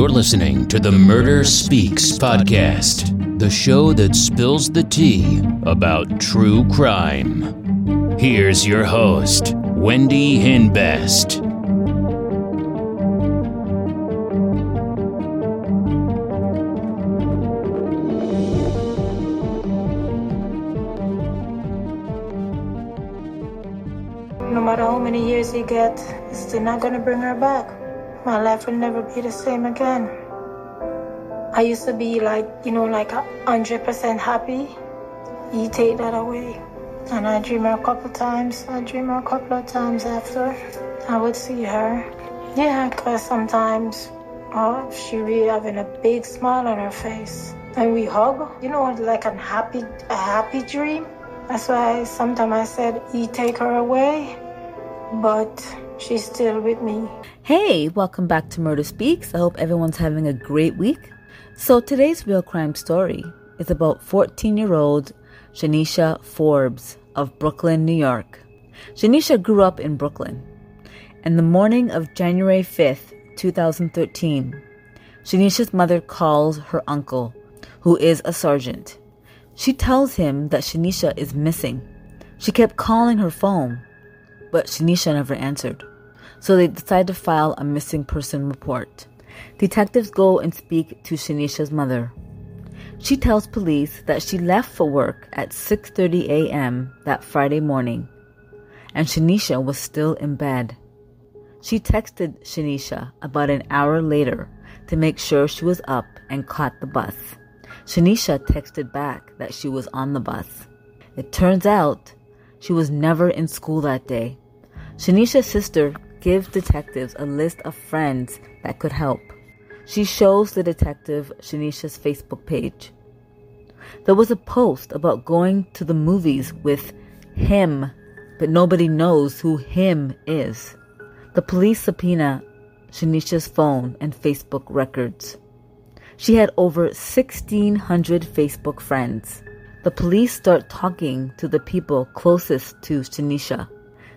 You're listening to the Murder Speaks podcast, the show that spills the tea about true crime. Here's your host, Wendy Hinbest. No matter how many years you get, it's still not gonna bring her back. My life will never be the same again. I used to be like, you know, like a hundred percent happy. You take that away. And I dream her a couple times. I dream her a couple of times after I would see her. Yeah, because sometimes oh, she be having a big smile on her face. And we hug, you know, like a happy, a happy dream. That's why sometimes I said, you take her away, but she's still with me. Hey, welcome back to Murder Speaks. I hope everyone's having a great week. So, today's real crime story is about 14 year old Shanisha Forbes of Brooklyn, New York. Shanisha grew up in Brooklyn. And the morning of January 5th, 2013, Shanisha's mother calls her uncle, who is a sergeant. She tells him that Shanisha is missing. She kept calling her phone, but Shanisha never answered. So they decide to file a missing person report. Detectives go and speak to Shanisha's mother. She tells police that she left for work at 6:30 a.m. that Friday morning, and Shanisha was still in bed. She texted Shanisha about an hour later to make sure she was up and caught the bus. Shanisha texted back that she was on the bus. It turns out she was never in school that day. Shanisha's sister gives detectives a list of friends that could help. She shows the detective Shanisha's Facebook page. There was a post about going to the movies with him, but nobody knows who him is. The police subpoena Shanisha's phone and Facebook records. She had over 1,600 Facebook friends. The police start talking to the people closest to Shanisha.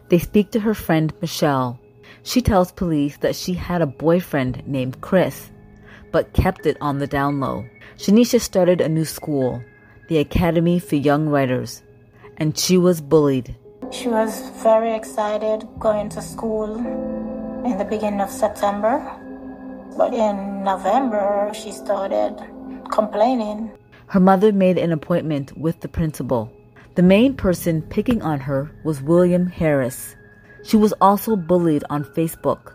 They speak to her friend Michelle. She tells police that she had a boyfriend named Chris, but kept it on the down low. Shanisha started a new school, the Academy for Young Writers, and she was bullied. She was very excited going to school in the beginning of September. But in November, she started complaining. Her mother made an appointment with the principal. The main person picking on her was William Harris. She was also bullied on Facebook.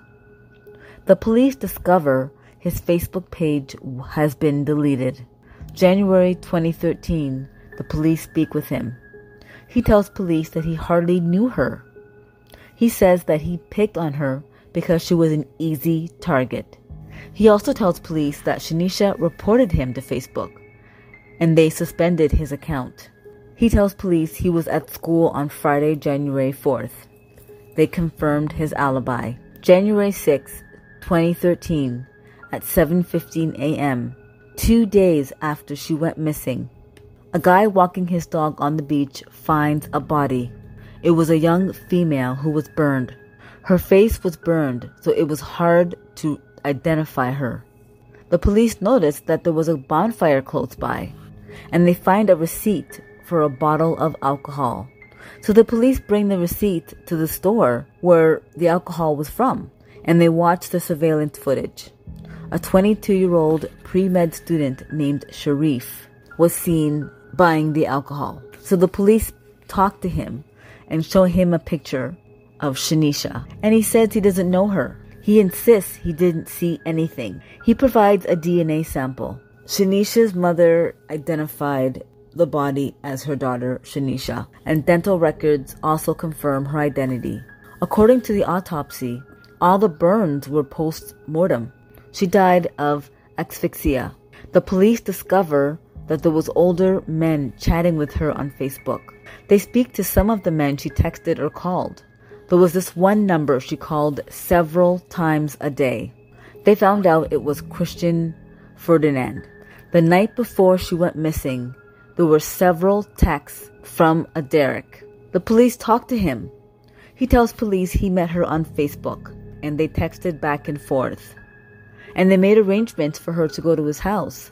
The police discover his Facebook page has been deleted. January 2013, the police speak with him. He tells police that he hardly knew her. He says that he picked on her because she was an easy target. He also tells police that Shanisha reported him to Facebook and they suspended his account. He tells police he was at school on Friday, January 4th. They confirmed his alibi. January 6, 2013, at 7:15 a.m., 2 days after she went missing, a guy walking his dog on the beach finds a body. It was a young female who was burned. Her face was burned, so it was hard to identify her. The police noticed that there was a bonfire close by, and they find a receipt for a bottle of alcohol. So the police bring the receipt to the store where the alcohol was from, and they watch the surveillance footage. A 22 year old pre med student named Sharif was seen buying the alcohol. So the police talk to him and show him a picture of Shanisha, and he says he doesn't know her. He insists he didn't see anything. He provides a DNA sample. Shanisha's mother identified the body as her daughter, Shanisha, and dental records also confirm her identity. According to the autopsy, all the burns were post mortem. She died of asphyxia. The police discover that there was older men chatting with her on Facebook. They speak to some of the men she texted or called. There was this one number she called several times a day. They found out it was Christian Ferdinand. The night before she went missing, there were several texts from a Derek. The police talked to him. He tells police he met her on Facebook and they texted back and forth. and they made arrangements for her to go to his house.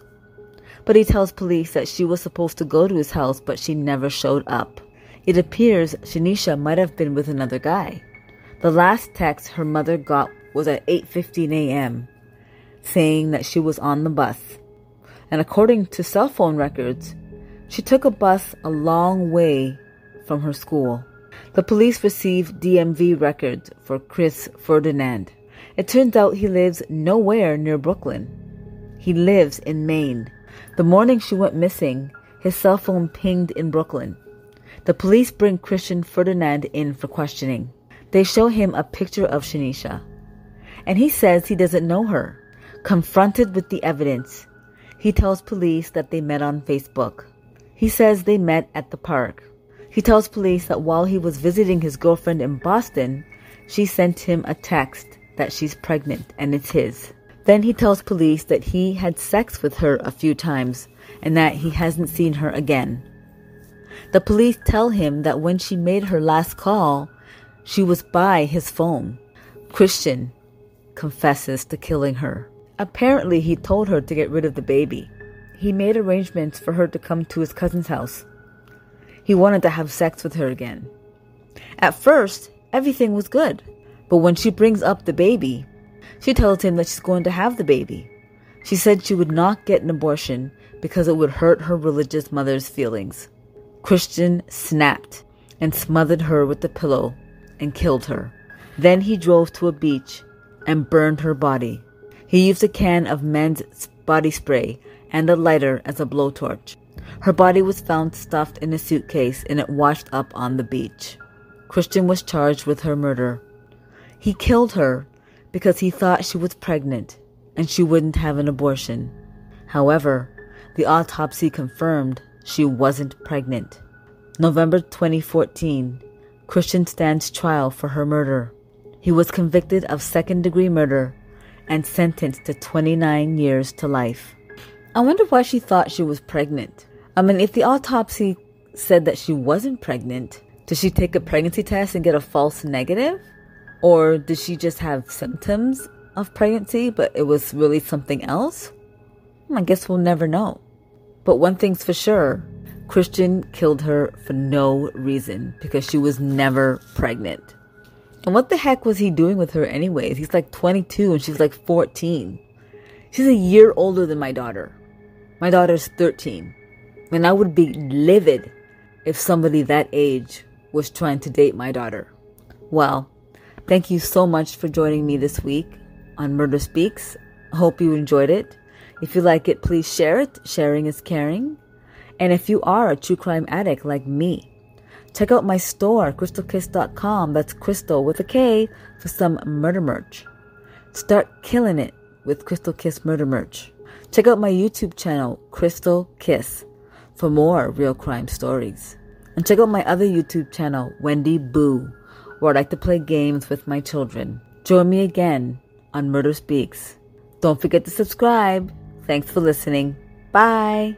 But he tells police that she was supposed to go to his house, but she never showed up. It appears Shanisha might have been with another guy. The last text her mother got was at 8:15 a.m. saying that she was on the bus. And according to cell phone records, she took a bus a long way from her school. The police received DMV records for Chris Ferdinand. It turns out he lives nowhere near Brooklyn. He lives in Maine. The morning she went missing, his cell phone pinged in Brooklyn. The police bring Christian Ferdinand in for questioning. They show him a picture of Shanisha, and he says he doesn't know her. Confronted with the evidence, he tells police that they met on Facebook. He says they met at the park. He tells police that while he was visiting his girlfriend in Boston, she sent him a text that she's pregnant and it's his. Then he tells police that he had sex with her a few times and that he hasn't seen her again. The police tell him that when she made her last call, she was by his phone. Christian confesses to killing her. Apparently, he told her to get rid of the baby. He made arrangements for her to come to his cousin's house. He wanted to have sex with her again. At first, everything was good. But when she brings up the baby, she tells him that she's going to have the baby. She said she would not get an abortion because it would hurt her religious mother's feelings. Christian snapped and smothered her with the pillow and killed her. Then he drove to a beach and burned her body. He used a can of men's body spray and a lighter as a blowtorch. Her body was found stuffed in a suitcase and it washed up on the beach. Christian was charged with her murder. He killed her because he thought she was pregnant and she wouldn't have an abortion. However, the autopsy confirmed she wasn't pregnant. November 2014, Christian stands trial for her murder. He was convicted of second degree murder and sentenced to 29 years to life. I wonder why she thought she was pregnant. I mean, if the autopsy said that she wasn't pregnant, did she take a pregnancy test and get a false negative? Or did she just have symptoms of pregnancy, but it was really something else? Hmm, I guess we'll never know. But one thing's for sure Christian killed her for no reason because she was never pregnant. And what the heck was he doing with her, anyways? He's like 22 and she's like 14. She's a year older than my daughter. My daughter's 13. And I would be livid if somebody that age was trying to date my daughter. Well, thank you so much for joining me this week on Murder Speaks. Hope you enjoyed it. If you like it, please share it. Sharing is caring. And if you are a true crime addict like me, Check out my store, krystalkiss.com. That's crystal with a K for some murder merch. Start killing it with Krystal Kiss murder merch. Check out my YouTube channel, Krystal Kiss, for more real crime stories. And check out my other YouTube channel, Wendy Boo, where I like to play games with my children. Join me again on Murder Speaks. Don't forget to subscribe. Thanks for listening. Bye.